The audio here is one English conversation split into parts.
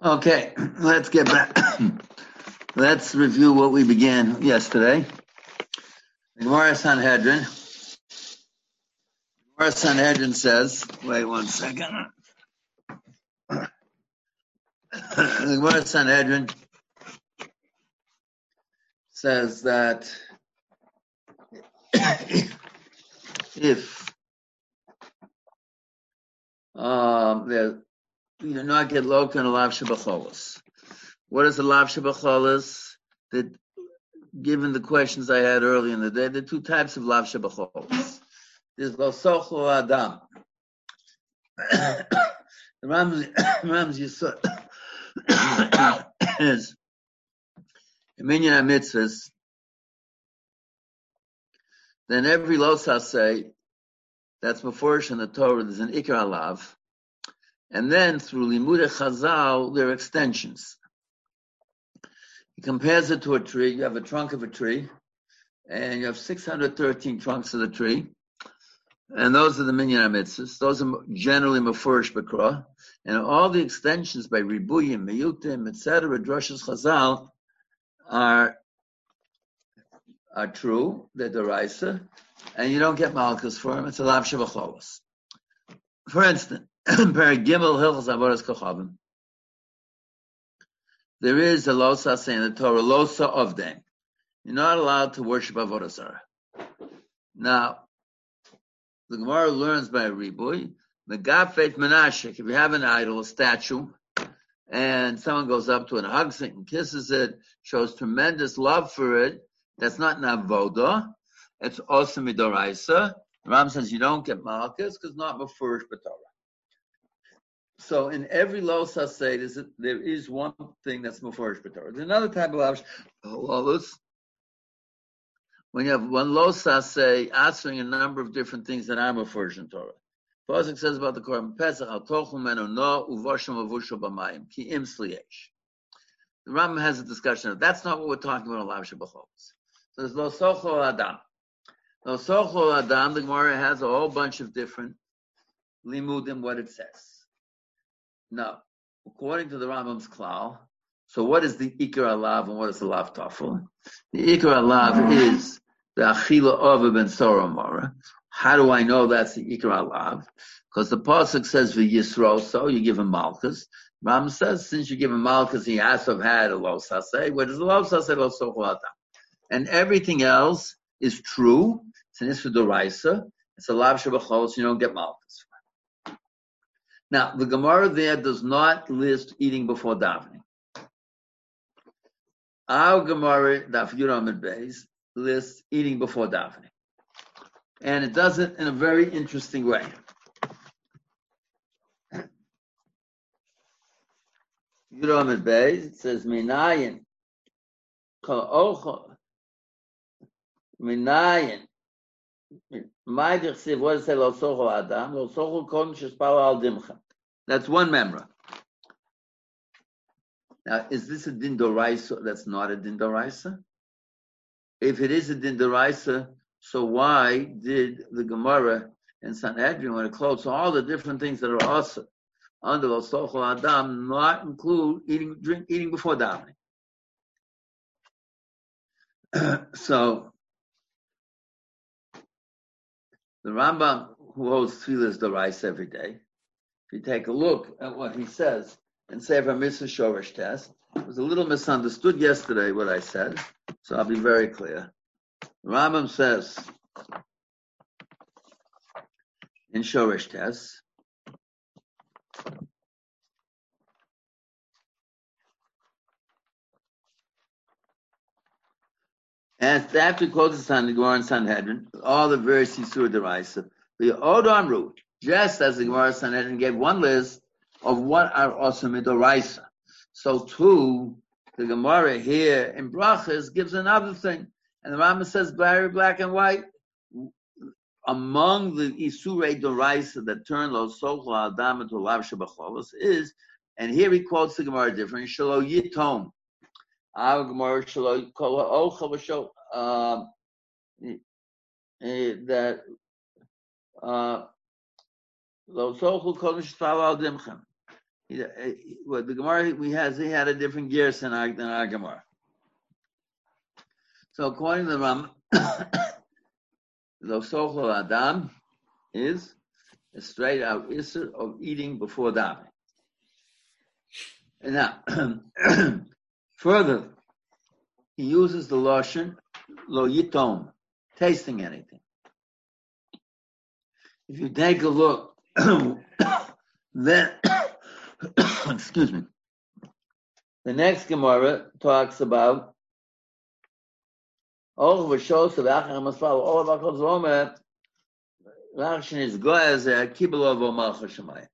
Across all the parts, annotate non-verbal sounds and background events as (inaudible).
Okay, let's get back. let's review what we began yesterday. Gemara Sanhedrin. Gemara Sanhedrin says, wait one second. Gemara Sanhedrin says that if um, there you do not get local and lav shabacholas. What is the lav shabacholas? That given the questions I had earlier in the day, the two types of lav shabacholas. There's losocho adam. (coughs) the Rams (coughs) Yisod (coughs) is minyan mitzvahs. Then every losas say that's mafurish in the Torah. There's an ikar alav and then through Limud Chazal, there are extensions. He compares it to a tree. You have a trunk of a tree, and you have 613 trunks of the tree. And those are the minyan mitzvahs. Those are generally mafurish bakra. And all the extensions by ribuyim, miyutim, etc., drushes chazal, are are true. They're deraisa, and you don't get malchus for them. It's a lav shavacholos. For instance, (coughs) There is a losa saying the Torah, losa of them. You're not allowed to worship Avodah Zarah. Now, the Gemara learns by Riboy, Megafet Menashik, if you have an idol, a statue, and someone goes up to it and hugs it and kisses it, shows tremendous love for it, that's not Navoda, it's also Midoraisa. Ram says you don't get Malchus because not Mefurish Torah. So in every low sased, there is one thing that's mufarish b'torah. There's another type of halus. When you have one low saseh answering a number of different things that are mufarish in Torah. Pasuk says about the Korban Pesach, al tochel menu no uvashim avusha b'mayim ki im sliesh. The Rambam has a discussion of that's not what we're talking about on Lav Shabbacholos. So there's lo socho adam. Lo adam. The Gemara has a whole bunch of different limudim what it says. Now, according to the Rambam's klal, so what is the ikar alav and what is the lav tafel? The ikar alav is the achila of ben soromara. How do I know that's the ikar alav? Because the pasuk says the yisro, so you give him malchus. Ram says since you give him malchus, he has to have had a lo saseh. What is the lo saseh lo sochuata? And everything else is true. It's an isra doraisa. It's a lav shabachol, so you don't get malchus. Now, the Gemara there does not list eating before davening. Our Gemara, Daf Yuram Beis, lists eating before davening. And it does it in a very interesting way. Yuram Beis, it says, Minayin, Ocho, That's one memra. Now, is this a din doraisa? That's not a din doraisa. If it is a din doraisa, so why did the Gemara and Sanhedrin, when it closed all the different things that are also under lo socho adam, not include eating, drink, eating before davening? (clears throat) so The Rambam, who holds tefillas the rice every day, if you take a look at what he says in Sefer Mitzvah Shorish Test, it was a little misunderstood yesterday what I said, so I'll be very clear. The Rambam says in Shorish Test, And after he quotes the Gemara and Sanhedrin, all the various Yisur Deraisa, the Odamru, just as the Gemara Sanhedrin gave one list of what are also Midoraisa. So too, the Gemara here in Brachas gives another thing. And the Rambam says very black and white. Among the Isurei Doraisa that turn Lo Sochla Adam into Lav Shabacholos is, and here he quotes the Gemara different, Shalo Yitom, eh, that uh, uh, well, the Gemara we has he had a different gear than our, than our Gemara. So according to the Ram, (coughs) the Adam is a straight out issue of eating before davening. Now, further, he uses the lotion lo yitom, tasting anything. If you take a look, (coughs) then (coughs) excuse me. The next Gemara talks about all of shows of Achar Masfal, all of Achar Zomer, Rakshin is Goaz, Kibbel of Malcha Shemayim.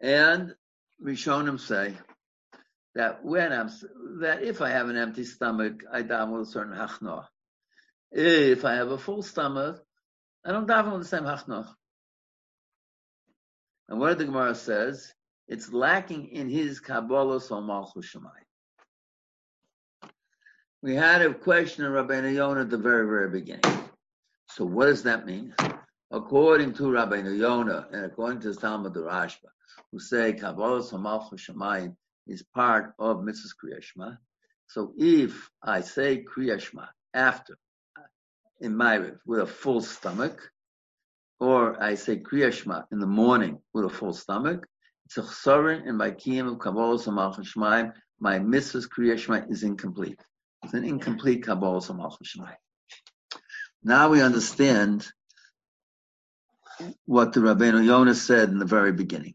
And Rishonim say that when I'm, that if I have an empty stomach, I daven with a certain hachnoch. If I have a full stomach, I don't daven with the same hachnoch. And what the Gemara says, it's lacking in his Kabbalah so Malchus Shemayim. We had a question of Rabbeinu Yonah at the very, very beginning. So what does that mean? According to Rabbeinu Yonah and according to the Talmud Rashba, who say Kabbalah Samalchus Shemayim is part of Mitzvah Kriyashma. So if I say Kriyashma after in my with a full stomach, or I say Kriyashma in the morning with a full stomach, it's a chsarin in my kiyam of Kabbalah Samalchus. My Mitzvah Kriyashma is incomplete. It's an incomplete Kabbalah Samalchus Shemayim. Now we understand what the Rabbeinu Yonah said in the very beginning.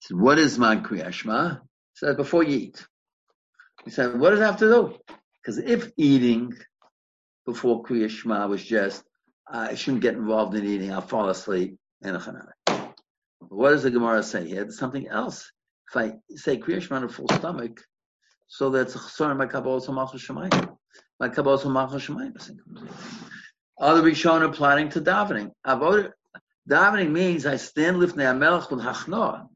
He said, what is my Kriyashma? Said, before you eat. He said, what does it have to do? Because if eating before Kriyashma was just, uh, I shouldn't get involved in eating, I'll fall asleep, and a What does the Gemara say here? There's something else. If I say Kriyashma on a full stomach, so that's a chsar my Kabbalah Samachos Shemayim. My Kabbalah Samachos Shemayim. Other Rishonim planning to davening. Davening means I stand lifnei amelech with hachnoah.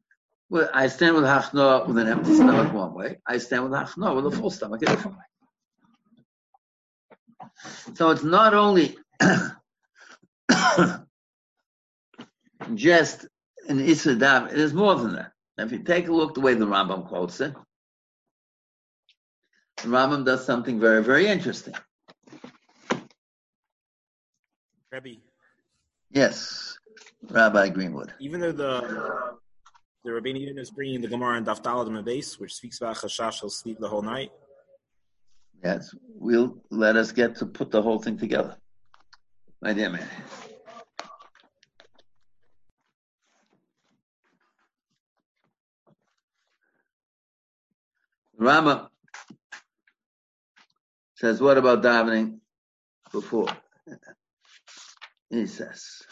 Well, I stand with hachnoah with an empty stomach one way. I stand with hachnoah with a full stomach a different way. So it's not only (coughs) just an Issa dav, it is more than that. If you take a look the way the Rambam quotes it, the Rambam does something very, very interesting. Rebbe. Yes, Rabbi Greenwood. Even though the the Rabbeinu is bringing the Gemara and Daf Dalad base, which speaks about Chashash, he'll sleep the whole night. Yes, we'll let us get to put the whole thing together. My dear man. Rama says, what about davening before? He says,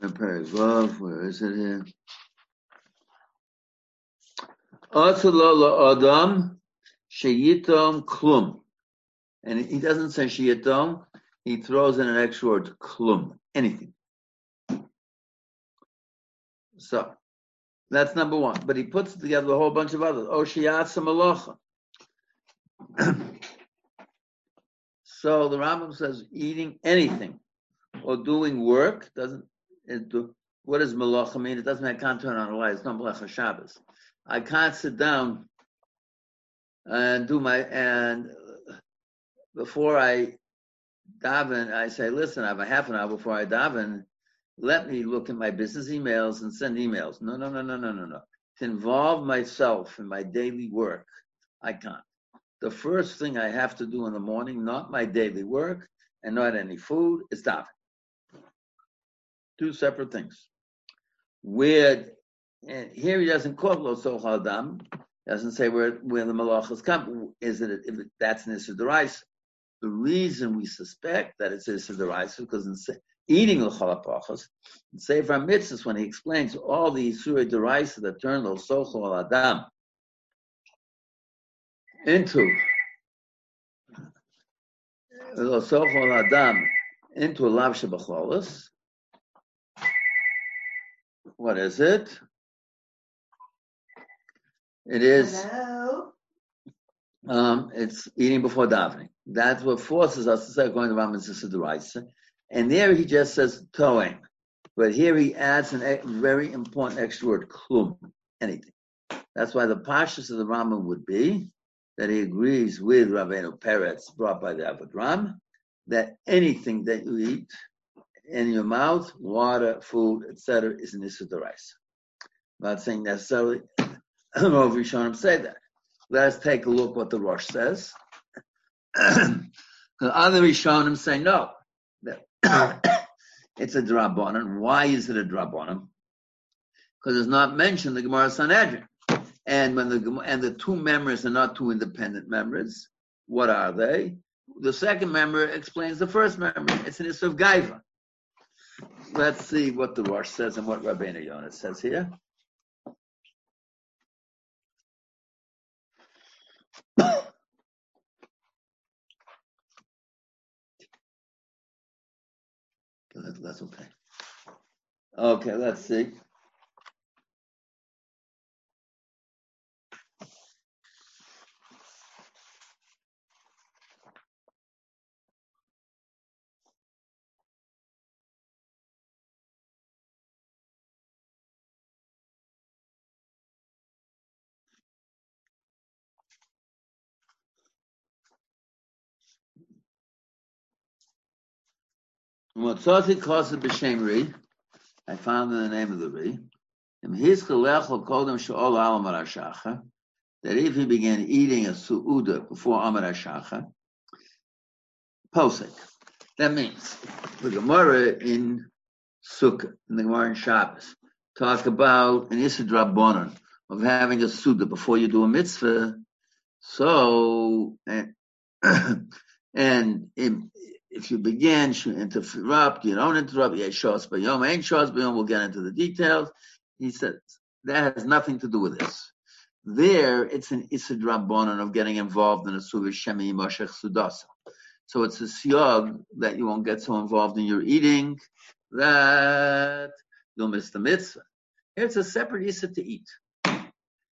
Paragraph, where is it here? Adam sheyitom klum. And he doesn't say sheyitom, he throws in an extra word, klum, anything. So, that's number one. But he puts together a whole bunch of others. Oh, Oshiyatsa malacha. (clears throat) so the Rambam says eating anything or doing work doesn't. What does malacha mean? It doesn't have content on a lie. It's not malacha Shabbos. I can't sit down and do my and before I daven, I say, listen, I have a half an hour before I daven let me look at my business emails and send emails. No, no, no, no, no, no, no. To involve myself in my daily work, I can't. The first thing I have to do in the morning, not my daily work and not any food, is daven. Two separate things. Where and here he doesn't call lo sochal adam, doesn't say where where the malachas come. Is it if it, that's an issue The reason we suspect that it's issue is because in eating the chalapachas. Sefer Mitzvahs, when he explains all the Yisuri Deraisa that turn the Sochol Adam into the Sochol Adam into a Lav what is it? It is. Hello? um, it's eating before davening. That's what forces us to say going to Raman Sisidaraisa. And there he just says toeing. But here he adds a very important extra word, klum, anything. That's why the pashas of the Rambam would be that he agrees with Rabbeinu Peretz brought by the Avudraham that anything that you eat in your mouth, water, food, etc., is an issue rice. Not saying necessarily. (coughs) I don't know if Rishonim say that. Let's take a look what the Rosh says. (coughs) the other Rishonim say no. (coughs) it's a drabonim. Why is it a drabonim? Because it's not mentioned the Gemara Sanhedrin. And when the and the two members are not two independent members, what are they? The second member explains the first member. It's an issue of gaiva. Let's see what the Rosh says and what Rabbeinu Yonah says here. (coughs) That's okay. Okay, let's see. Motzoti kosa b'shem ri. I found in the name of the ri. That if he began eating a su'uda before Amar Hashacha, posek. That means the Gemara in Sukkah, in the Gemara in Shabbos, talk about an Issa of having a suda before you do a mitzvah. So, and, (coughs) and in, if you begin to interrupt, you don't interrupt. Yeah, shos bayom ain't shos bayom. We'll get into the details. He says that has nothing to do with this. There, it's an isid rabbanon of getting involved in a suvish shemi moshech sudasa. So it's a siog that you won't get so involved in your eating that you'll miss the mitzvah. Here it's a separate isid to eat,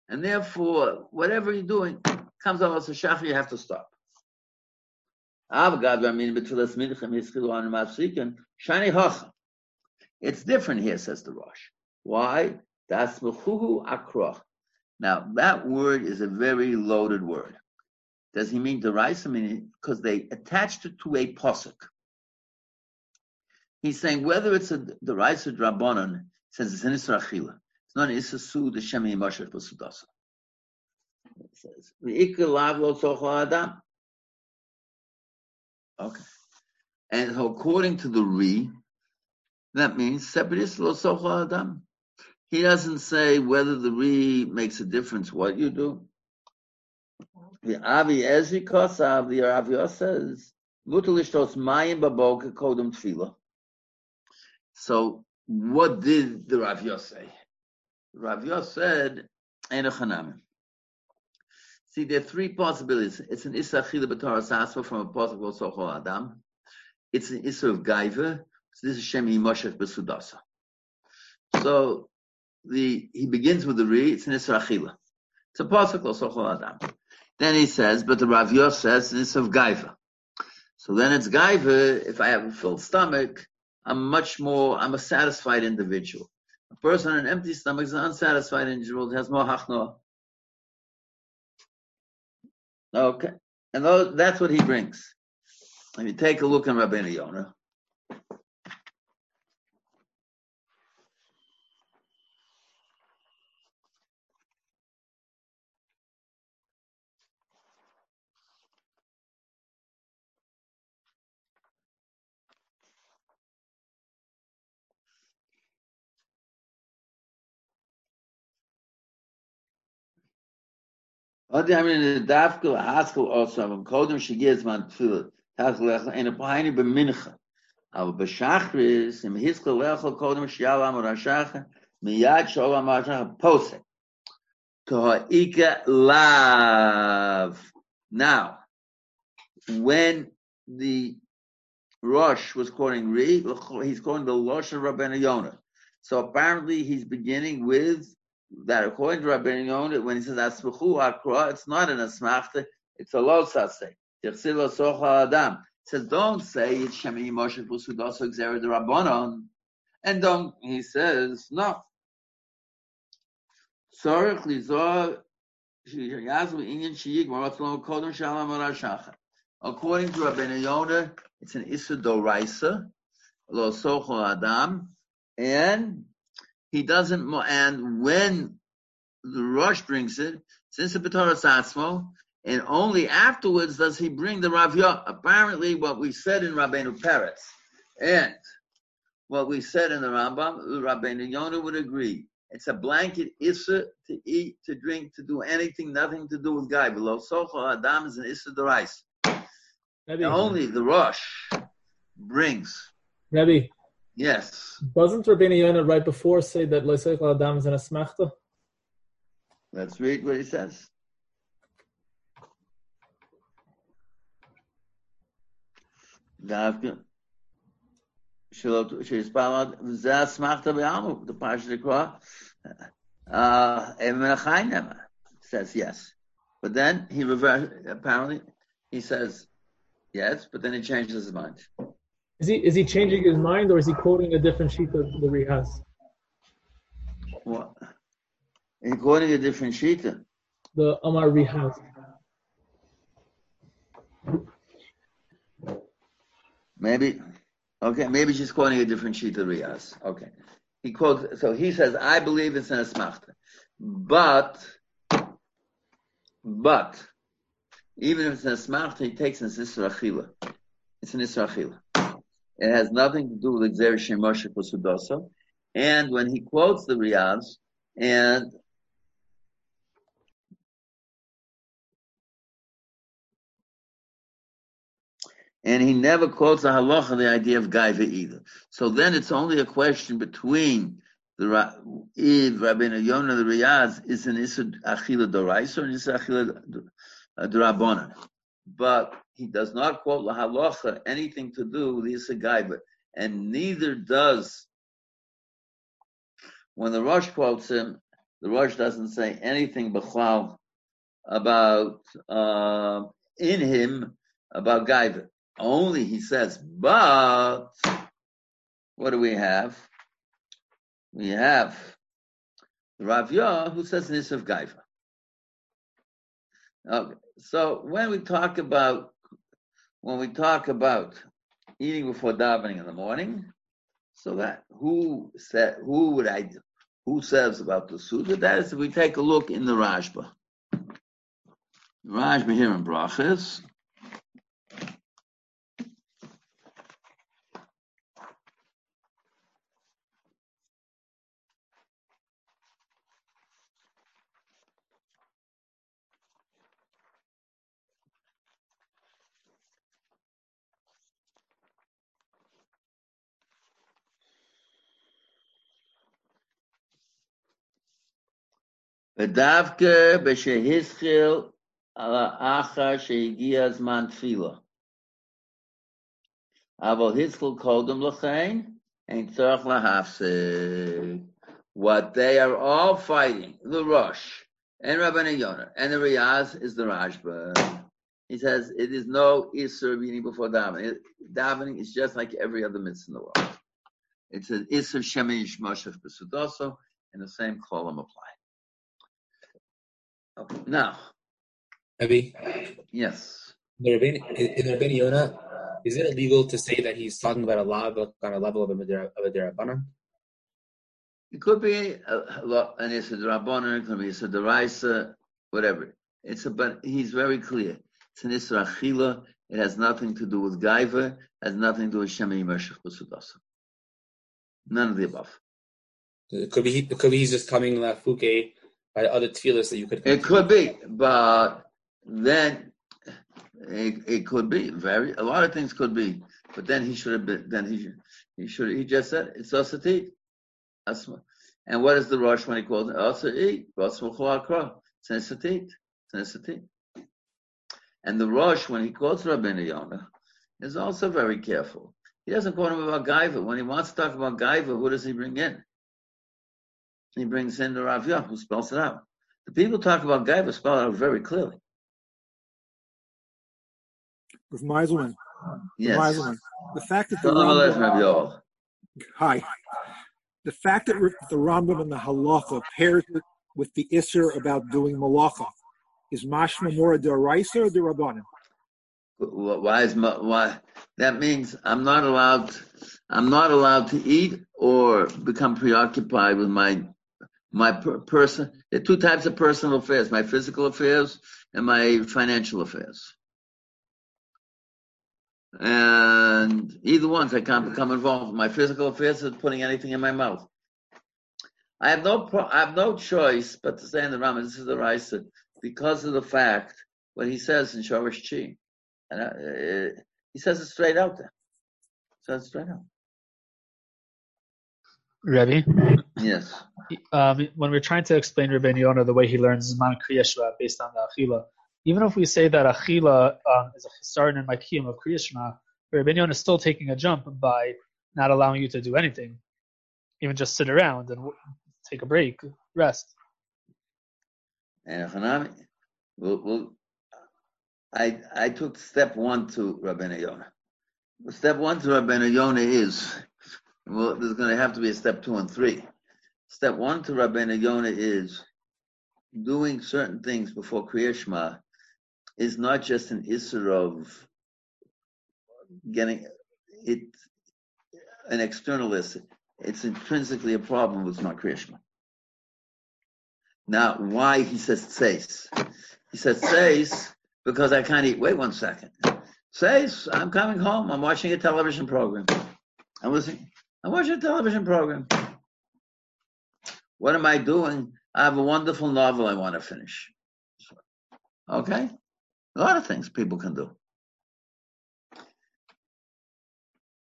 and therefore whatever you're doing comes out as a shach. You have to stop. It's different here, says the Rosh. Why? That's akroch. Now, that word is a very loaded word. Does he mean rice? I because they attached it to a posuk. He's saying whether it's a or drabonon, says it's an israchila. It's not an isasu the shemi b'sudasa. It says Okay. And according to the Re, that means separis lo socha adam. He doesn't say whether the Re makes a difference what you do. The Avi Ezri Kosav, the Rav says, Mutalishtos mayim baboka kodem tefillah. So what did the Rav say? Rav Yos said, Einachanamim. See, there are three possibilities. It's an Issa Chila B'Torah from a called Sochol Adam. It's an Issa of Gaiva. So this is Shemi Moshe B'Sudasa. So the he begins with the Re, it's an Issa Chila. It's a called Sochol Adam. Then he says, but the Rav Yos says it's of Gaiva. So then it's Gaiva, if I have a filled stomach, I'm much more, I'm a satisfied individual. A person on an empty stomach is an unsatisfied individual, has more hachnoah. Okay. And those, that's what he brings. If you take a look at Rabbeinu Yonah, Now, when the Rosh was quoting Re, he's quoting the Rosh of Rabbeinu Yonah. So apparently he's beginning with that according to Rabbi Yonah, when he says asmachu akra, it's not an asmachta, It's a lo sase. Tichsil socha adam. Says, don't say it's Shemi Moshe Fusudoso Xera de Rabbanon. And don't, he says, no. Sorech lizor Yazmu inyan shiyig maratzlom kodem shalom arashachar. According to Rabbeinu Yonah, it's an Issa Doraisa, Lo Adam, and he doesn't, and when the Rosh brings it, since the B'Torah Satzmo, and only afterwards does he bring the Rav Apparently, what we said in Rabbeinu Peretz, and what we said in the Rambam, Rabbeinu Yonah would agree. It's a blanket issa to eat, to drink, to do anything, nothing to do with guy. Below socho adam is an issa derais. Only the Rosh brings. Rebbe. Yes. Doesn't Rabbi Yonah right before say that Loisek Adam is an asmachta? Let's read what he says. The uh, says yes, but then he reverse. Apparently, he says yes, but then he changes his mind. Is he is he changing his mind or is he quoting a different sheet of the Rihas? What? He's quoting a different sheet. The Amar Rihas. Maybe, okay, maybe she's quoting a different sheet of Riyas. Okay. He quotes, so he says, I believe it's an asmachta. But, but, even if it's an asmachta, he takes an Isra Achila. It's an Isra Achila. It has nothing to do with Xer Moshe Posudoso. And when he quotes the Riyaz, and and he never quotes the halacha, the idea of gaiva either. So then it's only a question between the if Rabbeinu Yonah the Riyaz is an Issa Achila Dorais or an Issa Achila Dorabona. But he does not quote the halacha anything to do with Issa Gaiva, and neither does when the Rosh quotes him. The Rosh doesn't say anything b'chlal about uh, in him about Gaiva. Only he says, but what do we have? We have the Rav Yah who says this of Gaiva. Okay, so when we talk about when we talk about eating before davening in the morning, so that who said who would I who says about the Suda? That is if we take a look in the Rashba. Rashba here in Brachas. ודווקא בשהסחיל לאחר שהגיע זמן תפילה. אבל הסחיל קודם לכן, אין צורך להפסיק. What they are all fighting, the Rosh. and Rabbi Yonah and the Ri'az is the Rashba. He says it is no Isser meaning before davening. Davening is just like every other mitzvah in the world. It's an Isser Shemin Yishmoshev pesudoso, and the same column applies. Okay. Now, Abby, yes. in the Rabbeinu- in the Rabbeinu Yonah, is it illegal to say that he's talking about a law on a level of a a Derabanan? It could be a, a lo- an Issa Rabbanon, it could be Issa Deraisa, whatever. It's a, but he's very clear. It's an Issa Achila. It has nothing to do with Gaiva. Has nothing to do with Shemi Yimashach B'Sudasa. None of the above. It could be it could be he's just coming la fuke by other tefillas that you could. It could be, but then it, it could be very. A lot of things could be, but then he should have been. Then he should. He should. He just said it's. Asma. And what is the Rosh when he calls it asatit? Basmachua It's an asatit. It's an asatit. And the Rosh when he quotes Rabbeinu Yonah is also very careful. He doesn't quote him about Gaiva. When he wants to talk about Gaiva, who does he bring in? He brings in the Rav Yah, who spells it out. The people talk about Gaiva spell it out very clearly. With Meiselman. Yes. Meiselman. The fact that the Rambam, hi, the fact that the Rambam and the Halacha pairs it with the Isser about doing Malacha is mashma more a deraisa or derabanan? Why is why? That means I'm not allowed. I'm not allowed to eat or become preoccupied with my my per- person. There are two types of personal affairs: my physical affairs and my financial affairs. And either ones, I can't become involved. My physical affairs is putting anything in my mouth. I have no pro- I have no choice but to say in the Rambam, this is the Raisa, because of the fact what he says in Shorish Chi. And uh, he says it straight out there. Says it straight out. Rebbe, Yes. Um, when we're trying to explain Rabbi Yonah the way he learns Zman Kriya Shema based on the Achila, even if we say that Achila um, is a chisaron and Makiyim of Kriya Shema, Rabbi Yonah is still taking a jump by not allowing you to do anything, even just sit around and take a break, rest. And we'll, we'll, I I took step one to Rabbeinu Yonah. Step one to Rabbeinu Yonah is well, there's going to have to be a step two and three. Step one to Rabbeinu Yonah is doing certain things before Kriya Shema is not just an issue of getting it an external issue. It's intrinsically a problem with my Kriya Shema. Now, why he says tseis? He says tseis because I can't eat. Wait one second. Tseis, I'm coming home. I'm watching a television program. I'm listening. I'm watching a television program. What am I doing? I have a wonderful novel I want to finish. Okay? A lot of things people can do.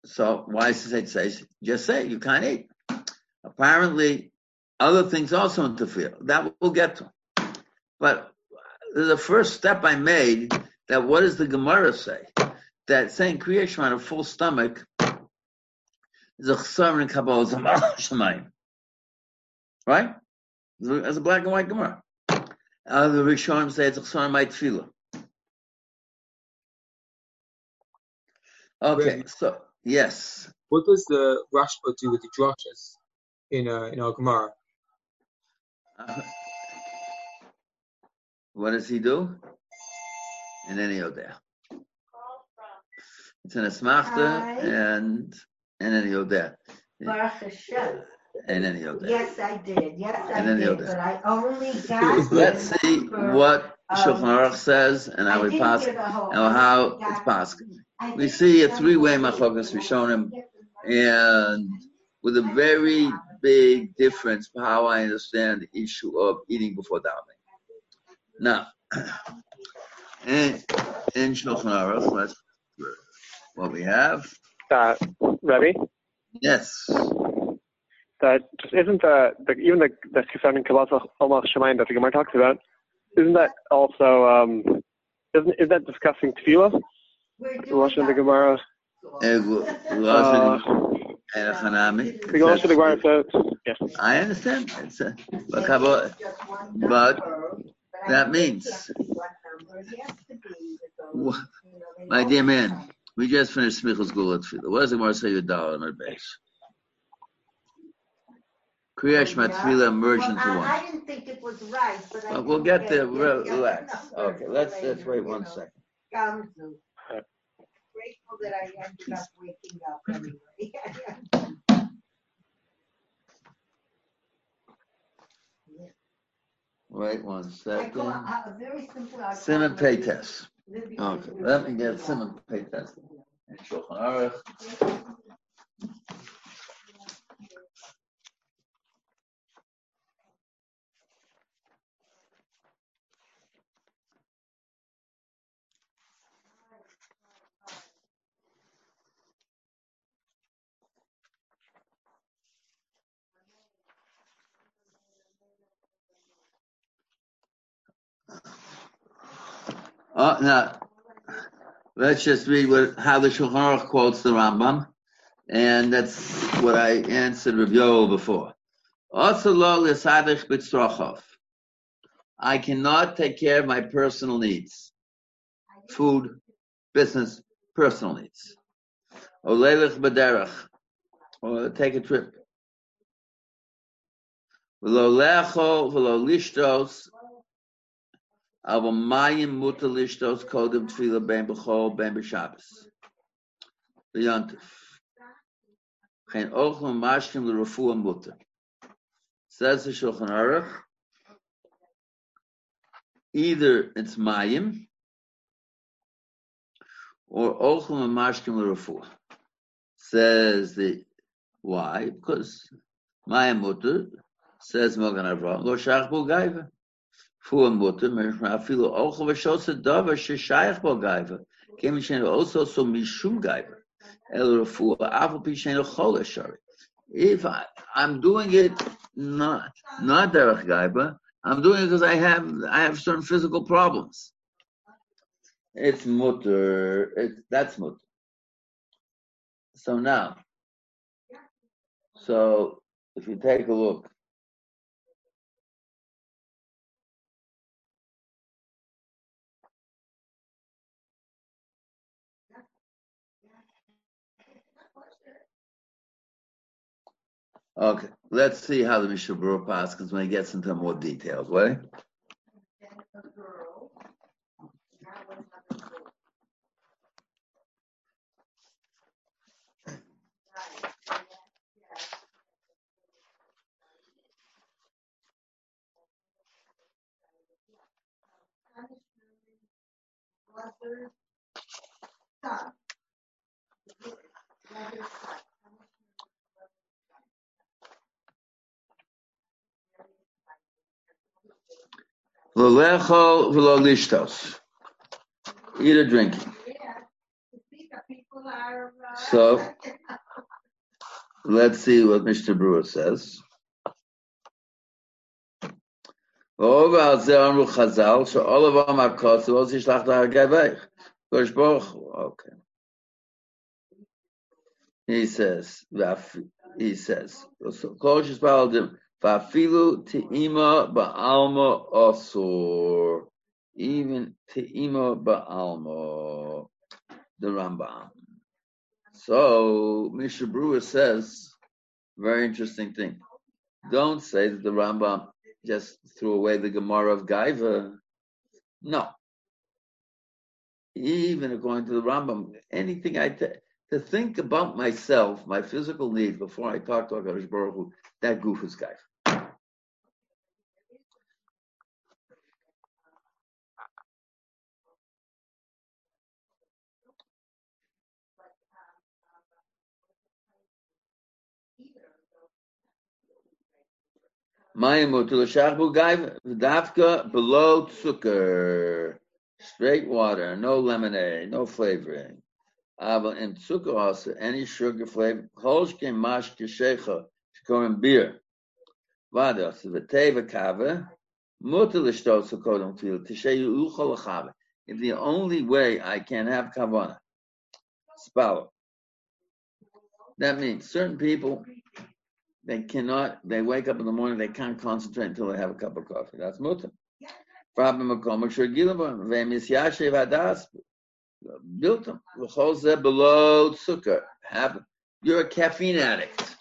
So why it say just say you can't eat? Apparently, other things also interfere. That we'll get to. But the first step I made that what does the Gemara say? That saying creation on a full stomach is a chesar in Kabbalah. Right? As a black and white Gemara. Uh, the Rishonim say it's a chesar in my tefillah. Okay, so yes. What does the Rashba do with the drashas in uh, in our Gemara? Uh, what does he do? In any Odeh. It's an Asmachta Hi. and in any Odeh. Baruch Hashem. And any Odeh. Yes, I did. Yes, I And then the did. But I only (laughs) got. Let's see what um, Shulchan Aruch says and how I we pass get the whole- and how I it's passed. We see a three-way the whole- machokas Rishonim and with a very big difference for how I understand the issue of eating before davening. Now, (clears throat) in, in Shulchan Aruch, let's what we have. that Rebbe, Yes, that just isn't the, the even the the Kisan and Kabbalah almost Shemaim that the Gemara talks about, isn't that also um isn't is that discussing tefillah? We're The doing Lashon of the that. Gemara, Ego- uh, Lashon and Hanami. the Lashon of the Gemara says yes. I understand. It's a, Maybe but Kabbalah- it's just one but number, but I that means- it has to be one number. It has to be with those, Wha- you know, they My dear man, we just finished Smichos Gula Tefillah. What does the Gemara say your dollar on our base? Kriya Shema Yeah. Tefillah merged Well, into I, one. I didn't think it was right, but I. We'll get there. Re- get the Relax. number Okay, let's let's wait one know. second. Gamzu. Grateful that I ended up waking up anyway. (laughs) (laughs) Wait one second. uh, very simple. Simon Peites. Libby- Okay, let me get Simon. And Shulchan Aruch. Oh, now, let's just read what, how the Shulchan Aruch quotes the Rambam, and that's what I answered Rav Yoel before. I cannot take care of my personal needs, food, business, personal needs. Or take a trip. V'lo lecho, v'lo mutter lishtos kodem tefillah ben b'chol ben b'shabbos. V'yontif. Geen ogen mashkim l'refuah mutter. Says the Shulchan Aruch, either it's mayim, or ochel and mashkim l'refuah. Says the why? Because mayim mutter says Magen Avraham lo shach bo gaiva. Mutter bo gaiva. Kemin shen also so chol eshari. If I, I'm doing it not not derech gaiva, I'm doing it because I have I have certain physical problems. It's mutter. It, that's mutter. So now, so if you take a look, okay, let's see how the Mishnah Berurah passes when he gets into more details. Right? V'lecho v'lo lishtos. Eat or drinking. So let's see what Mishnah Berurah says. Okay. He says, he says, v'afilu te'ima ba'alma osur. Even te'ima ba'alma, the Rambam. So, Mishnah Berurah says, very interesting thing. Don't say that the Rambam just threw away the Gemara of Gaiva. No. Even according to the Rambam, anything I t- to think about myself, my physical needs before I talk to Hakadosh Baruch Hu, that goof is Gaiva. Mayim mutul shachbu gaiva davka below zucker, straight water, no lemonade, no flavoring. Aber in zucker also any sugar flavor. Kolshkin mash kishecha shkorim beer. Vadas v'teva kava mutul shtos kodem fil tisheyu uchol chave. If the only way I can have kavana, spell. That means certain people they cannot. They wake up in the morning. They can't concentrate until they have a cup of coffee. That's mutter. Problem makom shur gilabon ve'mis yashev hadas built them. V'chol zeh below zucker. Have you're a caffeine addict.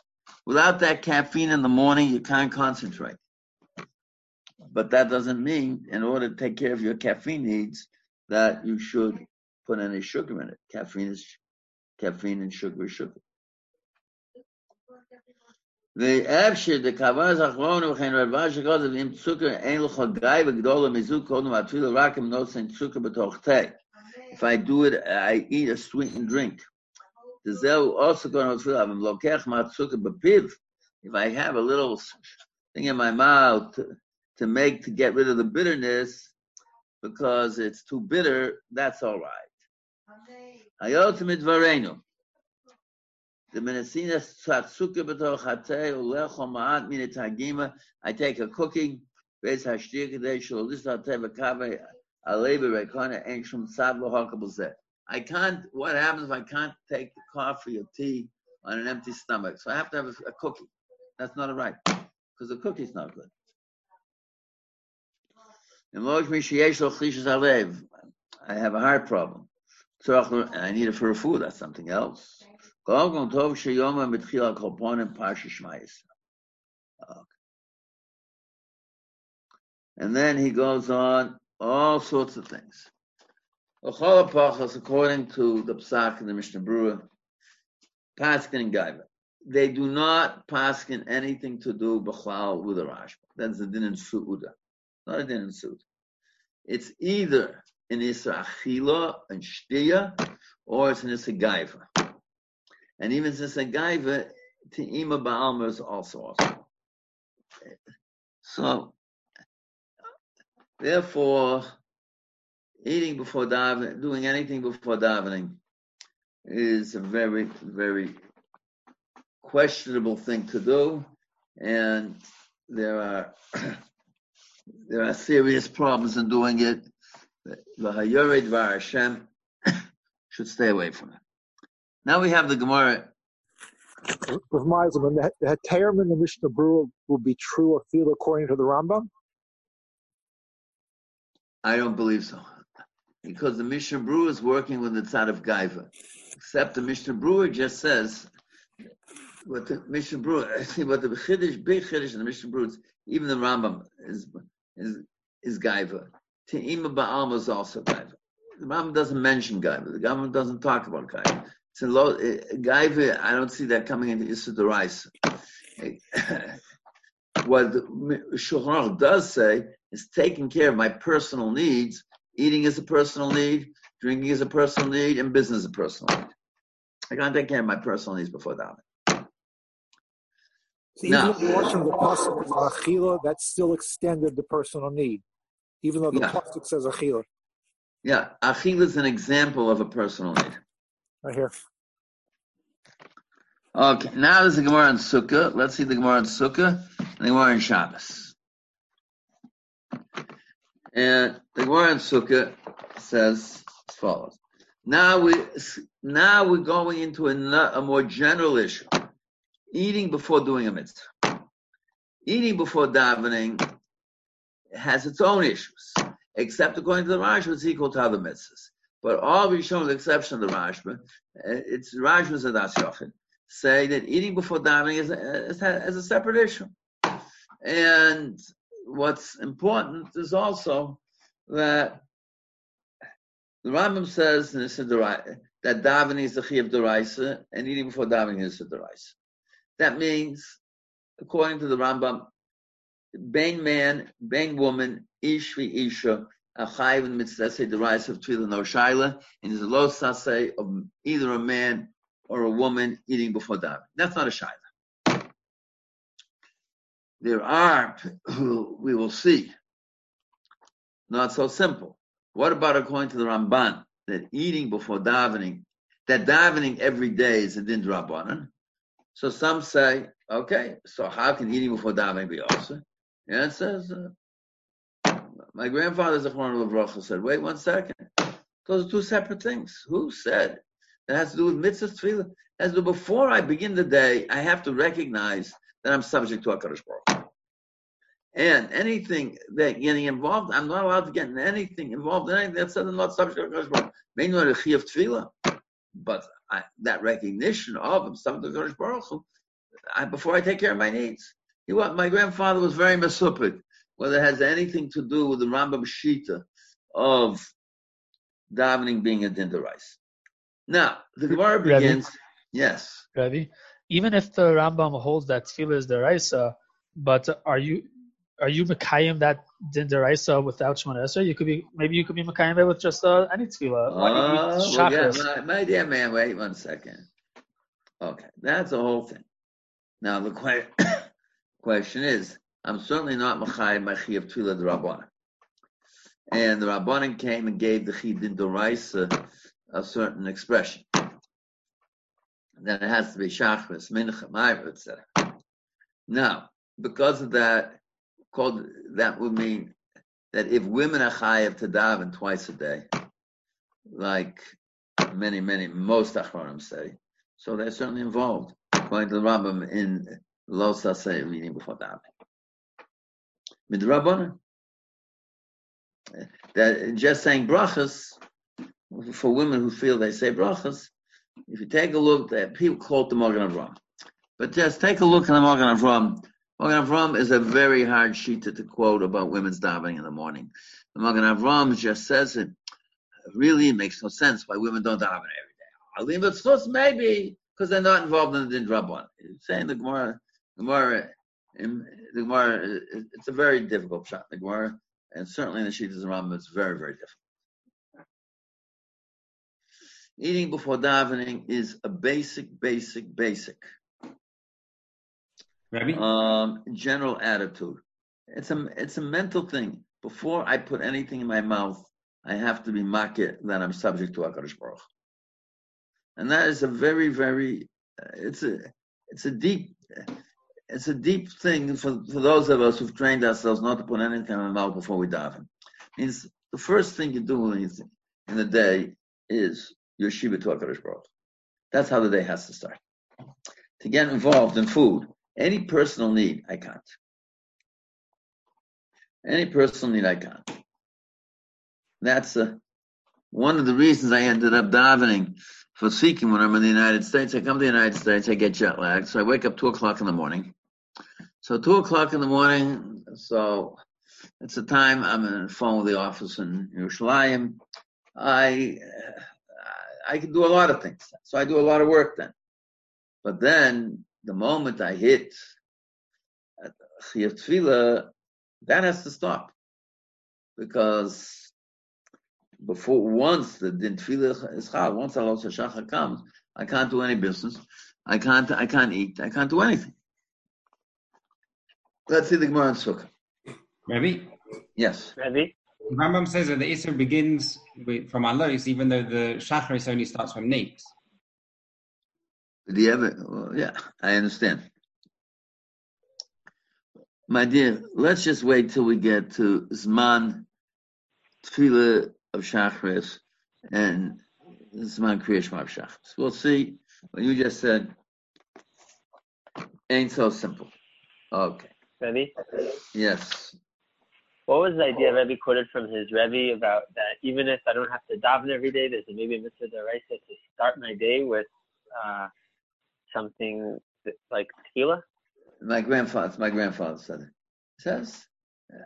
Without that caffeine in the morning, you can't concentrate. But that doesn't mean, in order to take care of your caffeine needs, that you should put any sugar in it. Caffeine is caffeine and sugar is sugar. ואפשר דקבאז אחרון וכן רדב"ש שקודם אם צוקר אין לך גיא וגדול למיזוג קודם אפילו רק אם נוסן צוקר בתוך תה. If I do it, I eat a sweetened drink. If I have a little thing in my mouth to, to make to get rid of the bitterness because it's too bitter, that's all right. I take a cooking, I can't, what happens if I can't take the coffee or tea on an empty stomach? So I have to have a, a cookie. That's not right, because the cookie's not good. I have a heart problem. I need it for a food. That's something else. And then he goes on all sorts of things. According to the Psak and the Mishnah Berurah, Paskin and Gaiva, they do not paskin anything to do with a rashba. That's the din in suuda, not a din in suud. It's either in isra achila and shtiya, or it's in isra gaiva. And even since a gaiva, te'ima ba'alma is also also. So, therefore, eating before davening, doing anything before davening, is a very, very questionable thing to do, and there are (clears throat) there are serious problems in doing it. The Hayored Var Hashem (clears throat) should stay away from it. Now we have the Gemara. With Meisel, the, Heterim in the Mishnah Berurah will be true or feel according to the Rambam? I don't believe so. Because the Mishnah Berurah is working with the Tzad of Gaiva. Except the Mishnah Berurah just says what the Mishnah Berurah, (laughs) see what the Chiddush, big Chiddush in the Mishnah is, even the Rambam is is is Gaiva. Te'ima Ba'alma is also Gaiva. The Rambam doesn't mention Gaiva. The Rambam doesn't talk about Gaiva. It's a low, uh, Gaiva, I don't see that coming into Issa Derais. (laughs) what Shulchan does say is taking care of my personal needs. Eating is a personal need, drinking is a personal need, and business is a personal need. I can't take care of my personal needs before that. So even if from the pasuk of achila, that still extended the personal need, even though the Yeah. pasuk says achila. Yeah, achil is an example of a personal need. Right here. Okay, now there's the Gemara on Sukkah. Let's see the Gemara on Sukkah and the Gemara on Shabbos. And the Gemara on Sukkah says as follows. Now we now we're going into a, a more general issue. Eating before doing a mitzvah. Eating before davening has its own issues, except according to the Rashba, it's equal to other mitzvahs. But all we show, with the exception of the Rashba, uh, it's Rashba's Adas Yochid, say that eating before davening is is is a separate issue. And what's important is also that the Rambam says in this that davening is the chi of deraisa and eating before davening is the deraisa. That means, according to the Rambam, bain man, bain woman, ish vi isha, achayiv and mitzvah deraisa of tefillah no shaila, and is a low sase of either a man or a woman eating before davening. That's not a shaila. There are we will see. Not so simple. What about according to the Ramban that eating before davening, that davening every day is a din drabanan? So some say, okay, so how can eating before davening be also? And it says, uh, my grandfather Zechron Levracha said, wait one second. Those are two separate things. Who said? That has to do with mitzvah tefillah. Has to before I begin the day, I have to recognize that I'm subject to HaKadosh Baruch. And anything that getting involved, I'm not allowed to get in anything involved in anything that's not subject to Baruch Hu. Maybe not a of tefillah, but I, that recognition of I'm subject to Baruch I, before I take care of my needs. You know what? My grandfather was very masupik, whether it has anything to do with the Rambam Shita of davening being a din rice. Now, the Gemara Rabbi? begins, yes. Rabbi. Even if the Rambam holds that tefillah is deraisa, but are you are you mekayim that din deraisa without Shemona Esrei? You could be maybe you could be mekayim it with just uh, any tefillah. When you eat Oh, well, yeah, my, my dear man, wait one second. Okay, that's the whole thing. Now, the que- (coughs) question is, I'm certainly not Machai Machi of Tefillah the Rabbanan. And the Rabbanan came and gave the Chidin Doraisa a certain expression. Then it has to be Shachris, Mincha, Ma'ariv, etc. Now, because of that, called that would mean that if women are chayav to daven twice a day, like many, many, most achronim say, so they're certainly involved, according to the Rambam in Lo Saseh reading before davening. Midrabanan. That just saying brachas for women who feel they say brachas, if you take a look, that people quote the Magen Avraham. But just take a look at the Magen Avraham. Magen Avraham is a very hard sheet to, quote about women's davening in the morning. The Magen Avraham just says it. Really makes no sense why women don't daven every day. Alim B'tzchus, maybe because they're not involved in the din rabban. Saying the Gemara, Gemara, the Gemara, it's a very difficult shot. The Gemara, and certainly in the Shittas and Rambam, it's very, very difficult. Eating before davening is a basic, basic, basic? Um, general attitude. It's a it's a mental thing. Before I put anything in my mouth, I have to be makir that I'm subject to Hakadosh Baruch. And that is a very, very it's a it's a deep it's a deep thing for, for those of us who've trained ourselves not to put anything in our mouth before we daven. Means the first thing you do in the, day is your shiva to Hakadosh Baruch. That's how the day has to start. To get involved in food, any personal need, I can't. Any personal need, I can't. That's uh, one of the reasons I ended up davening for seeking when I'm in the United States. I come to the United States, I get jet lagged, so I wake up two o'clock in the morning. So two o'clock in the morning, so it's the time I'm on the phone with the office in Yerushalayim. I uh, I can do a lot of things, so I do a lot of work then. But then the moment I hit Chiyuv Tefillah, that has to stop because before once the din tefillah is chal, once Allah Shachar comes, I can't do any business. I can't. I can't eat. I can't do anything. Let's see the Gemara and Sukkah. Rabbi? Yes. Ready? The Rambam says that the Isser begins with, from Alos, even though the Shacharis only starts from Nate. Did he ever? Well, yeah, I understand. My dear, let's just wait till we get to Zman Tefillah of Shachris and Zman Kriyash of Shachris. We'll see. What you just said ain't so simple. Okay. Rebbe? Yes. What was the idea Rebbe quoted from his Rebbe about that even if I don't have to daven every day, there's maybe a mitzvah deraisa to start my day with uh, something that, like tefillah? My grandfather, my grandfather said it. Says,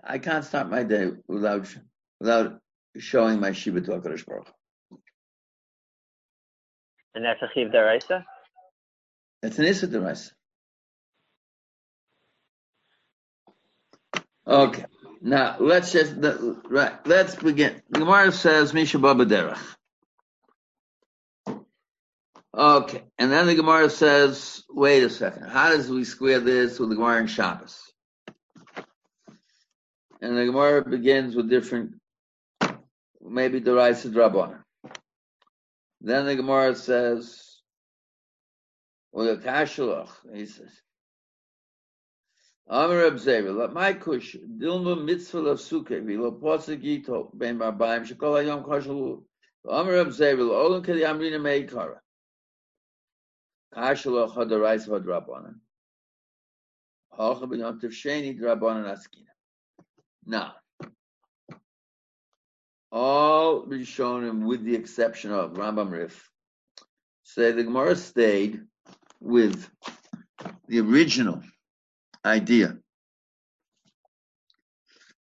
I can't start my day without without showing my shiva to HaKadosh Baruch. And that's a chiv deraisa? It's an Issa Deraisa. Okay. Now let's just right. Let's begin. The Gemara says Misha Baba Derech. Okay, and then the Gemara says, wait a second. How does we square this with the Gemara in Shabbos? And the Gemara begins with different, maybe the of Rabbanan. Then the Gemara says, well, the Kashalach, he says, Amr Abzeva, let my kush, Dilma mitzvah of sukkah, v'lo posek yito, ben barbaim, shekol hayom kashalu. Amr Abzeva, l'olam kedi amrina meikara. Kashalach hadarais hadrabanan. Halcha b'yom tevsheni drabanan askina. Now, all Rishonim, with the exception of Rambam Rif, say the Gemara stayed with the original idea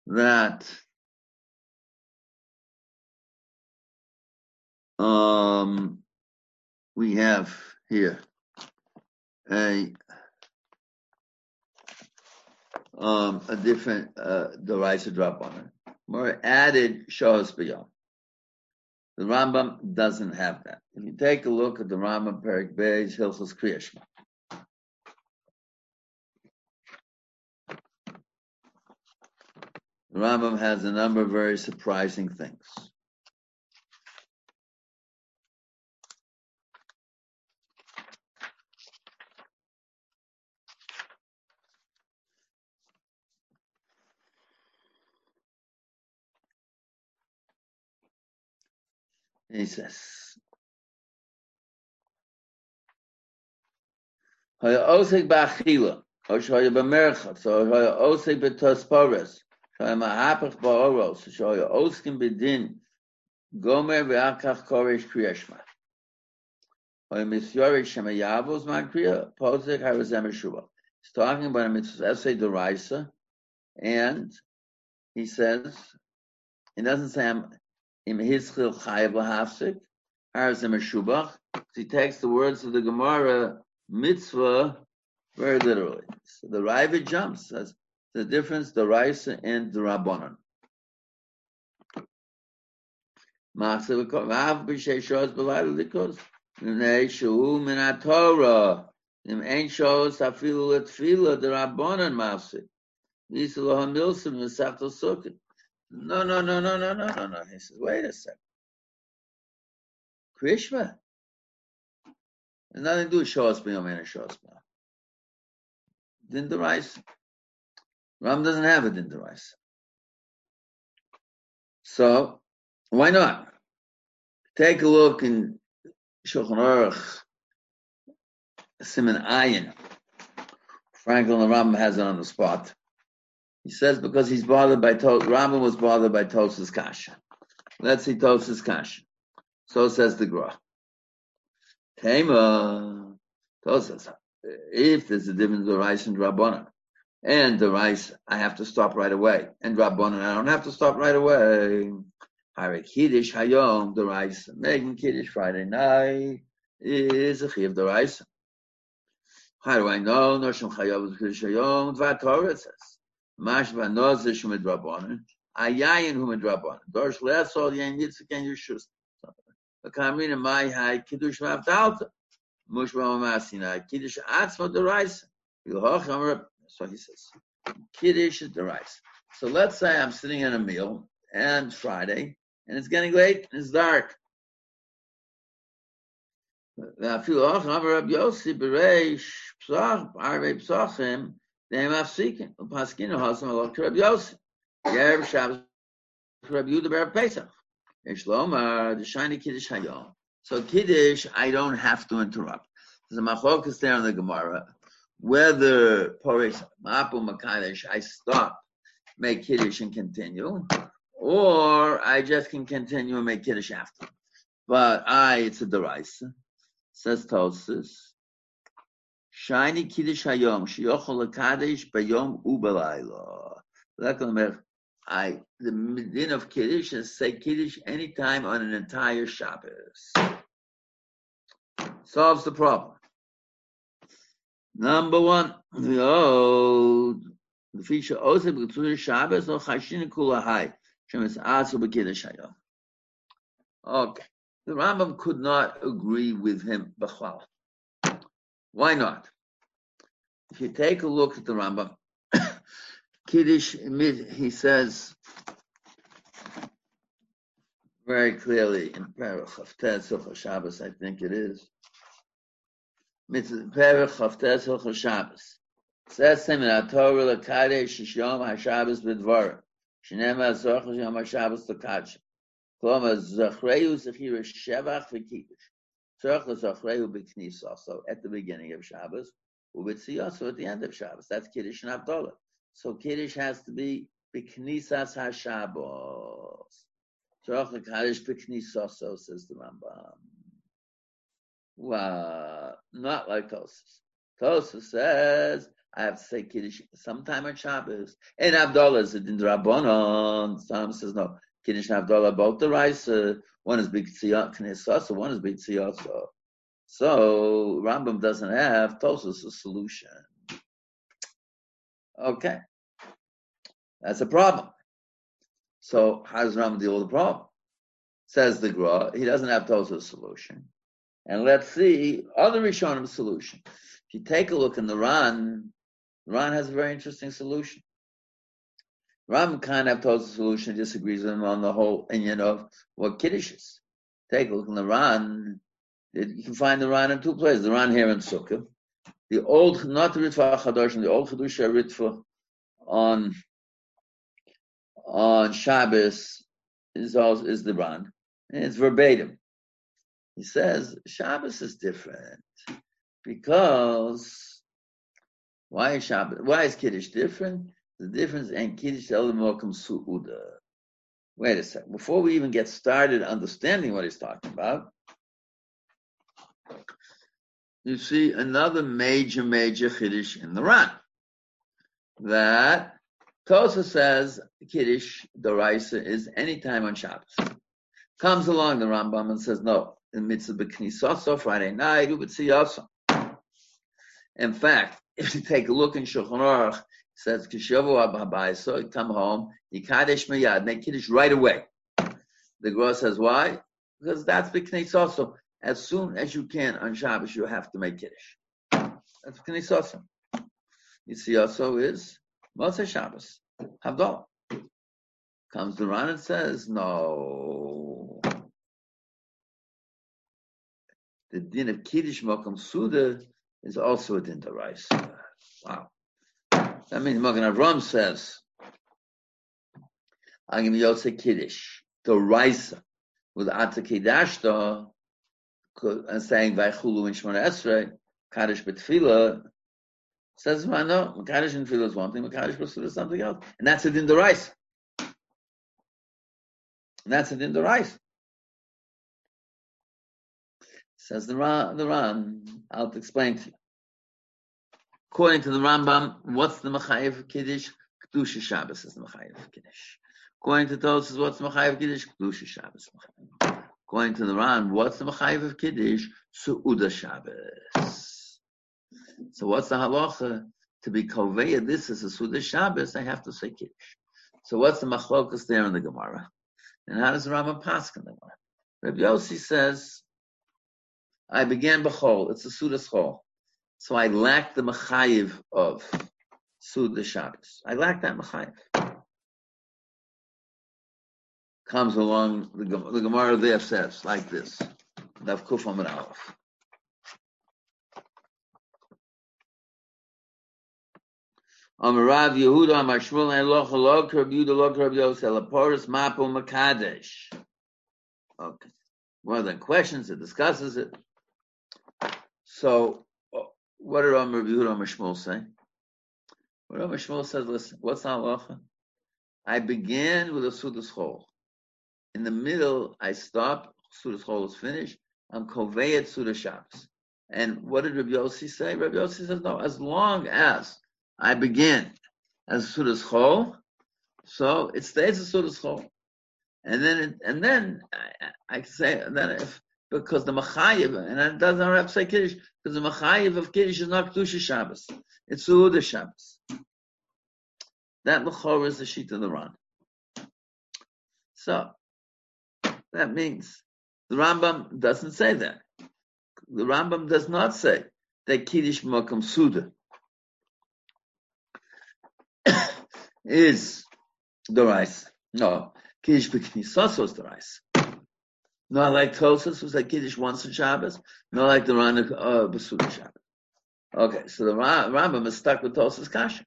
that um, we have here a um, a different uh, the rice drop on it. More added shahos beyond. The Rambam doesn't have that. If you take a look at the Rambam Perik Beis Hilchos Kriyashma, the Rambam has a number of very surprising things. He says, Haya osek ba'achila, or shaya haya b'tospores, shaya ma'apach ba'oros, shaya oskim b'din, Gomer ve'akach koresh kriyashma. Misyorish shema yavos posek harazem shuva. He's talking about a mitzvah essay deraisa, and he says, he doesn't say I'm im hischil chayav lahafsik, harazem shubach. He takes the words of the Gemara mitzvah very literally. So the Raavad jumps, says the difference, the Raisa and the Rabbanon. Im ein shos afilu letfila the Rabbanon mafsik Yisa lo ha-milsim v'sachto sukkot no, no, no, no, no, no, no, no. He says, wait a second. Krishma. There's nothing to do with B'yom and Shos B'yom. Din Derais. Ram doesn't have a Din Derais. So, why not? Take a look in Shulchan Aruch, Simon Ayin. Franklin the Rambam has it on the spot. He says because he's bothered by to- Rambam was bothered by Tosa's kasha. Let's see Tosa's kasha. So says the Gra. Tema. Tosa. If there's a difference the rice and Rabbanon, and the rice I have to stop right away, and Rabbanon I don't have to stop right away. Hare Kiddush Hayom, the rice making Kiddush Friday night is a chiv the rice. How do I know? Noshim Chayav is Kiddush Hayom. Dvar Torah says. Mash vanoz shumid rabbanon. Ayayin humid rabbanon. Dorsh le'asol yen yitzik and yishus. V'kamrin mai hai kiddush mavdalta. Mush v'mamasina. Kiddush atzma derais. V'loch amar. So he says. Kiddush is derais. So let's say I'm sitting in a meal and Friday and it's getting late and it's dark. ואפילו אוכל אמר רב יוסי בריש פסח, ערבי פסחים, they mafsikin. Upaskinu hasam alok to Rabbi Yossi. Yerev Shabbos Rabbi Yehuda Ber Pesach. Yesh Lomar the shiny Kiddush Hayom. So Kiddush, I don't have to interrupt. There's a machokas there in the Gemara. Whether Porish Mapu Makadesh, I stop, make Kiddush and continue, or I just can continue and make Kiddush after. But I, it's a deraisa. Says Tosis. Shiny Kiddush Hayom, Shiyochol Kadesh Bayom Ubalayla. I, the din of Kiddush is say Kiddush anytime on an entire Shabbos. Solves the problem. Number one, the feature Shabbos or Chashin Asu Hayom. Okay. The Rambam could not agree with him, B'chal. Why not? If you take a look at the Rambam, (coughs) Kiddush, he says very clearly in Perach Hilchah Shabbos, I think it is. Perach Chavtes Hilchah Shabbos. Says him in HaTorah L'Kadesh Shishom HaShabbos B'Dvar. Shnema Zorch Yom HaShabbos L'Kadesh. Kloma Zachreu Zechira Shevach V'Kiddush. Tzorch Zachreu B'Knisa. So at the beginning of Shabbos, Ubitziyah, at the end of Shabbos. That's Kiddush and Havdalah. So Kiddush has to be B'Knisas HaShabbos. Tzorach L'Kadesh B'Knisa, so says the Rambam. Well, not like Tosus. Tosus says, I have to say Kiddush sometime on Shabbos. And Havdalah is in Rabbanon. Some says no. Kiddush and Havdalah both the rice. One is big one is big. So Rambam doesn't have Tosus a solution. Okay. That's a problem. So how does Rambam deal with the problem? Says the Gra, he doesn't have Tosus solution. And let's see other Rishonim solution. If you take a look in the Ran, Ran has a very interesting solution. Ram kind of the solution, disagrees with him on the whole opinion of what Kiddush is. Take a look in the Ran. You can find the Ran in two places. The Ran here in Sukkah. The old, not the Ritva Chadosh, the old Chedusha Ritva on, on Shabbos is also, is the Ran. And it's verbatim. He says Shabbos is different because why is Shabbos? Why is Kiddush different? The difference in Kiddush Elam Mokum Su'uda. Wait a second. Before we even get started understanding what he's talking about, you see another major, major Kiddush in the Ran. That Tosa says Kiddush, the Raisa, is anytime on Shabbos. Comes along the Rambam and says, no, in mitzvah b'knisaso, Friday night, u'b'tziyaso. In fact, (laughs) if you take a look in Shulchan Aruch, says, Kishavu Abba you come home, Yikadesh Miyad, make Kiddush right away. The Gra says, why? Because that's b'knisaso. As soon as you can on Shabbos, you have to make Kiddush. That's b'knisaso. Yitziyaso is Moshe Shabbos, Havdalah. Comes the Ran and says, no. The din of Kiddush Mokum Suda is also a din Rice. Wow. That means Magen Avraham says, I'm going to Yosef Kiddush, the Rice, with Ata Kiddashta, and saying, Vaychulu in Shemona Esrei, Kaddish Betfila, Says no, and Tefillah is one thing, Makadish Basura is something else. And that's it in the rice. And that's it in the rice. Says the Ran, the Ran, I'll explain to you. According to the Rambam, what's the Machayev Kiddush? Kedusha Shabbos is the Machayev Kiddush. According to Tosis, what's the Machayev Kiddush? Kedusha Shabbos. According to the Ran, what's the Machayev of Kiddush? Su'uda Shabbos. So what's the halacha? To be koveya, this is a Suda Shabbos, I have to say Kiddush. So what's the machlokas there in the Gemara? And how does the Rambam pass in the Gemara? Rabbi Yossi says, I began b'chol, it's a Suda Chol. So I lack the machayiv of Suda Shabbos. I lack that machayiv. Comes along, the, the Gemara there says, like this. Amarav Yehuda and Yehuda Mapo Makadesh. Okay. One of the questions it discusses it. So, uh, what did Amar Yehuda Amar Shmuel say? What Amar Shmuel says, listen, what's halacha? I began with a Sudas Chol. In the middle, I stop, Sudas Chol is finished, I'm Koveyat Sudas Shabbos. And what did Rabbi Yossi say? Rabbi Yossi says, no, as long as I begin as Sudas Chol, so it stays as Sudas Chol. And then, it, and then I, I say that if because the Machayiv, and it doesn't have to say Kiddush, because the Machayiv of Kiddush is not Kedusha Shabbos, it's Suda Shabbos. That Machor is the sheet of the Ran. So, that means the Rambam doesn't say that. The Rambam does not say that Kiddush Mokum Suda. (coughs) is the rice. No, Kiddush b'knisas was the rice. Not like Tosus was like Kiddush once in Shabbos. Not like the Rana uh, Basuda Shabbos. Okay, so the Rambam is stuck with Tosus Kasha.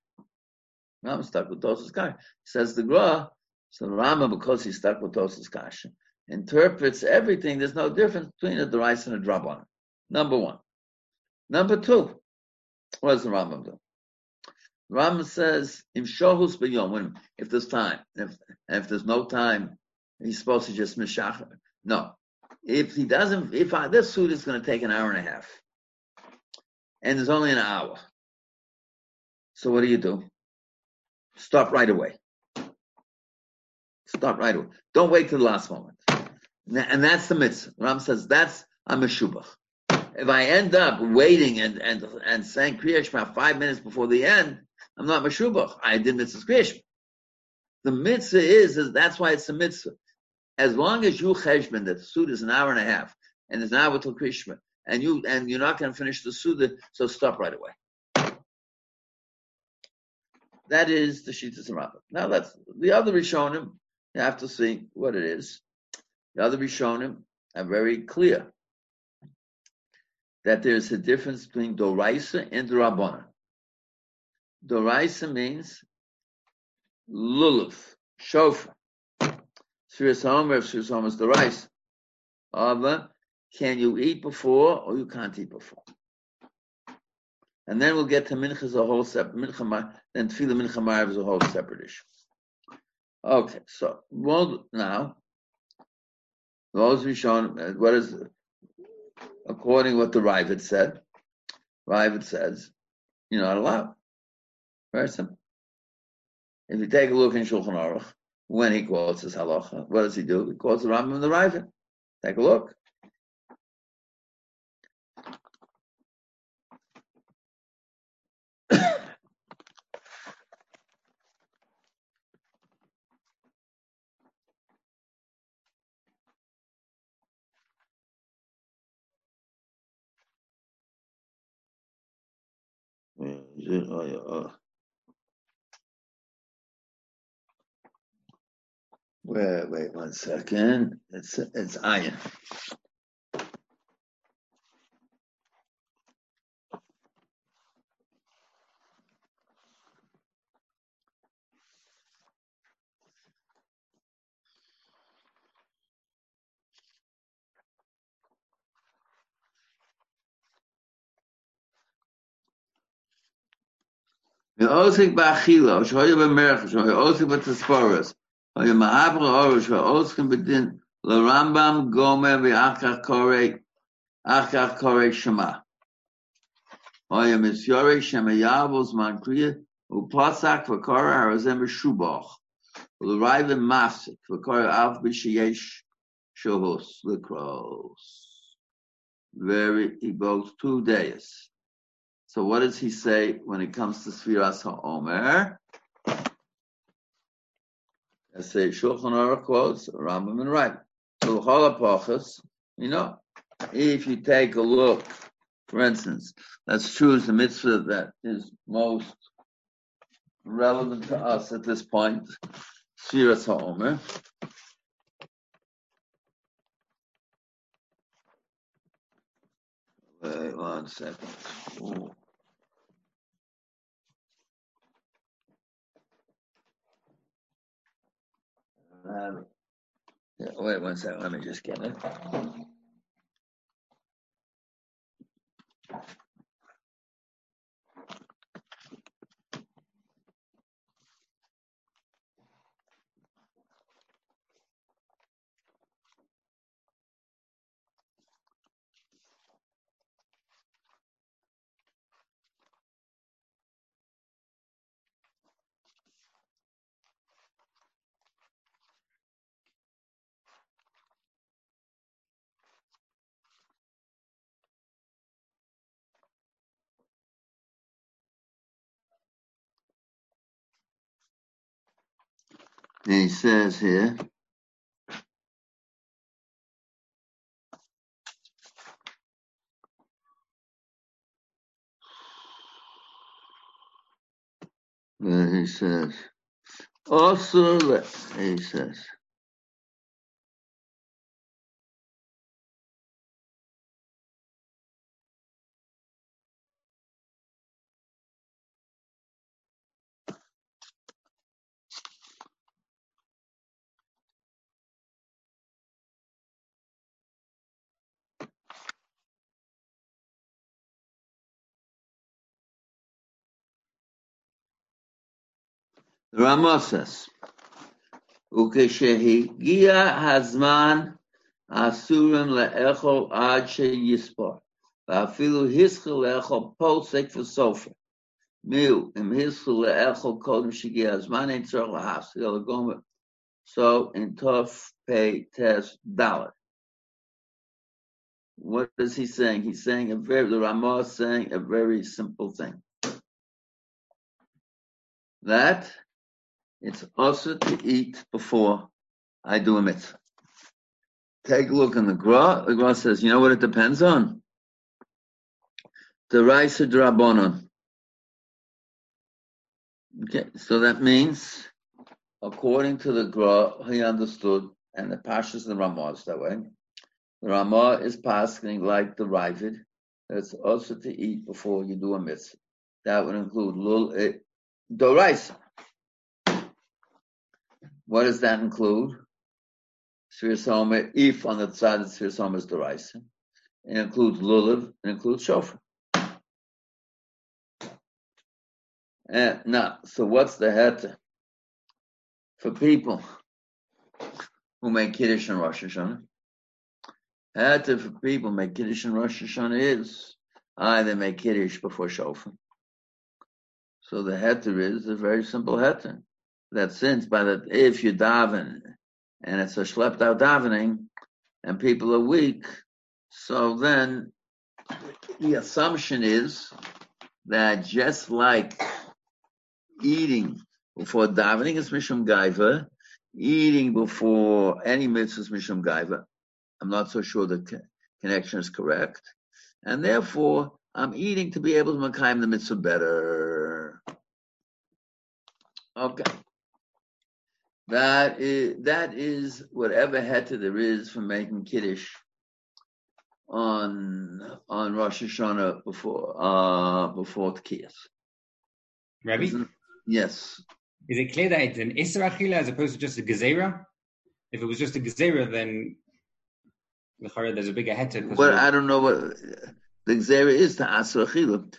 Rambam is stuck with Tosus Kasha. Says the Gra, so the Rambam, because he's stuck with Tosus Kasha, interprets everything. There's no difference between a rice and a Draban. Number one. Number two, what does the Rambam do? Ram says. If there's time, if if there's no time, he's supposed to just mishachar. No, if he doesn't, if I, this suit is going to take an hour and a half, and there's only an hour, so what do you do? Stop right away. Stop right away. Don't wait till the last moment. And that's the mitzvah. Ram says that's a meshubach. If I end up waiting and and and saying Kriya Shema five minutes before the end, I'm not Meshubach. I did mitzvah creation. The mitzvah is, is that's why it's a mitzvah. As long as you cheshbon that the suit is an hour and a half and it's an hour till Krishma, and you and you're not going to finish the suda, so stop right away. That is the Shittas Rambam. Now that's the other Rishonim. You have to see what it is. The other Rishonim are very clear that there's a difference between Doraisa and Rabbanan. Doraisa means lulav, shofar. Sfiras HaOmer, if Sfiras HaOmer is rice. However, can you eat before or you can't eat before? And then we'll get to mincha as a whole separate mincha. Then tefillah mincha is a whole separate issue. Okay, so well now, those uh, what is according to what the Raavad said. Raavad says you're not allowed. Very simple. If you take a look in Shulchan Aruch, when he quotes his halacha, what does he do? He quotes the Rambam and the Raavad. Take a look. Oh, oh. Wait, wait one second. It's it's iron. ועוסק באכילה, שהיה במרח, שהיה עוסק בתספורס, היה מעבר האורש, ועוסק בדין לרמב"ם גומר ואח כך קורא, אח כך קורא שמע. היה מסיורי שמעיהו זמן קריאה, ופסק וקורא הרזה משובח, ולרייב מפסק, וקורא אף בשיש שוהוס לקרוס. Very, he both two days. So what does he say when it comes to Sfiras HaOmer? I say Shulchan Aruch quotes Rambam and right. So you know, if you take a look, for instance, let's choose the mitzvah that is most relevant to us at this point, Sfiras HaOmer. Wait one second. Ooh. Um, wait one second. Let me just get it. And he says here, uh, he says, also, he says, the Ramah says, וכשהגיע הזמן אסורים לאכול עד שיספור, ואפילו הסחו לאכול פוסק וסופר. מיהו, אם הסחו לאכול קודם שהגיע הזמן, אין צורך להסחי אלא גומר. So in Tov Pei Tes Dalet. What is he saying? He's saying a very, the Ramah is saying a very simple thing. That it's also to eat before I do a mitzvah. Take a look in the Gra. The Gra says, you know what it depends on? The rice Drabonon. Okay, so that means, according to the Gra, he understood, and the Pashas and the that way. The Ramah is passing like the Raavad. It's also to eat before you do a mitzvah. That would include lul eh, doraisa. What does that include? Sfiras if on the side of Sfiras is doraisa. It includes lulav. It includes shofar. Now, so what's the heter? for people who make Kiddush and Rosh Hashanah. Heter for people who make Kiddush and Rosh Hashanah is either make Kiddush before Shofar. So the heter is a very simple heter. That since by that if you daven and it's a schlepped out davening and people are weak, so then the assumption is that just like eating before davening is mishum gaiva, eating before any mitzvah is mishum gaiva. I'm not so sure the connection is correct, and therefore I'm eating to be able to make the mitzvah better. Okay. That is that is whatever heter there is for making kiddush on on Rosh Hashanah before uh before Tkiyas. Rabbi? Yes. Is it clear that it's an Isra as opposed to just a Gezerah? If it was just a Gezerah, then there's a bigger But we're- I don't know what the Xera is to Asra.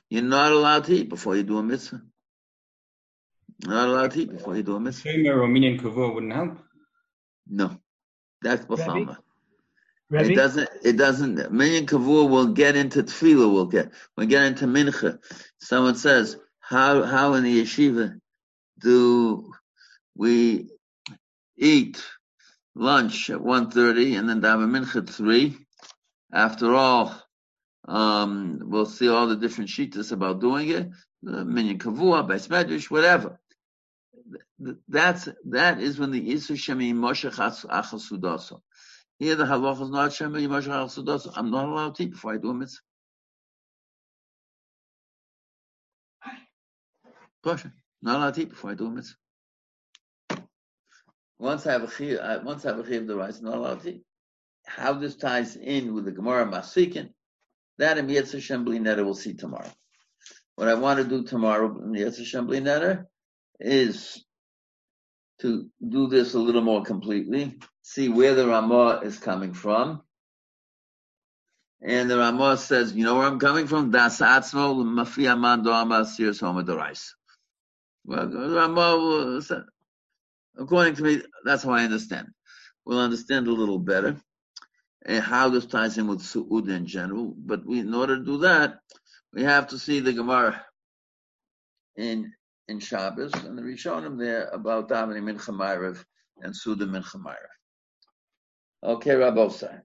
You're not allowed to eat before you do a mitzvah. Not allowed to eat before you do a mitzvah. Shomer or Minyan Kavur wouldn't help. No. That's Rabbi? Bafama. Rebbe? It doesn't. It doesn't. Minyan Kavur will get into Tefillah. Will get. We'll get into Mincha. Someone says, "How how in the yeshiva do we eat lunch at 1.30 and then daven Mincha at three? After all, um, we'll see all the different shitas about doing it. The Minyan Kavur, Beis Medrash, whatever. Th- That's that is when the Isu Shemi Moshe Achasudaso. Here the halacha is not Shemi Moshe Achasudaso. I'm not allowed to eat before I do a mitzvah. Kosher. Not allowed to eat before I do a mitzvah. Once I have a chiyuv, uh, once I have a chiyuv the rice, not allowed to eat. How this ties in with the Gemara Masikin, that in Yetz Hashem Bli Neder we'll see tomorrow. What I want to do tomorrow in Yetz Hashem Bli Neder is to do this a little more completely, see where the Ramah is coming from. And the Ramah says, you know where I'm coming from? Das Atzmo Mafia Mando Amasir Soma Dorais. Well, the Ramah according to me, that's how I understand. We'll understand a little better and how this ties in with Su'ud in general. But we, in order to do that, we have to see the Gemara in in Shabbos and the Rishonim there about davening Mincha and Suda Mincha. Okay, Rabbosai.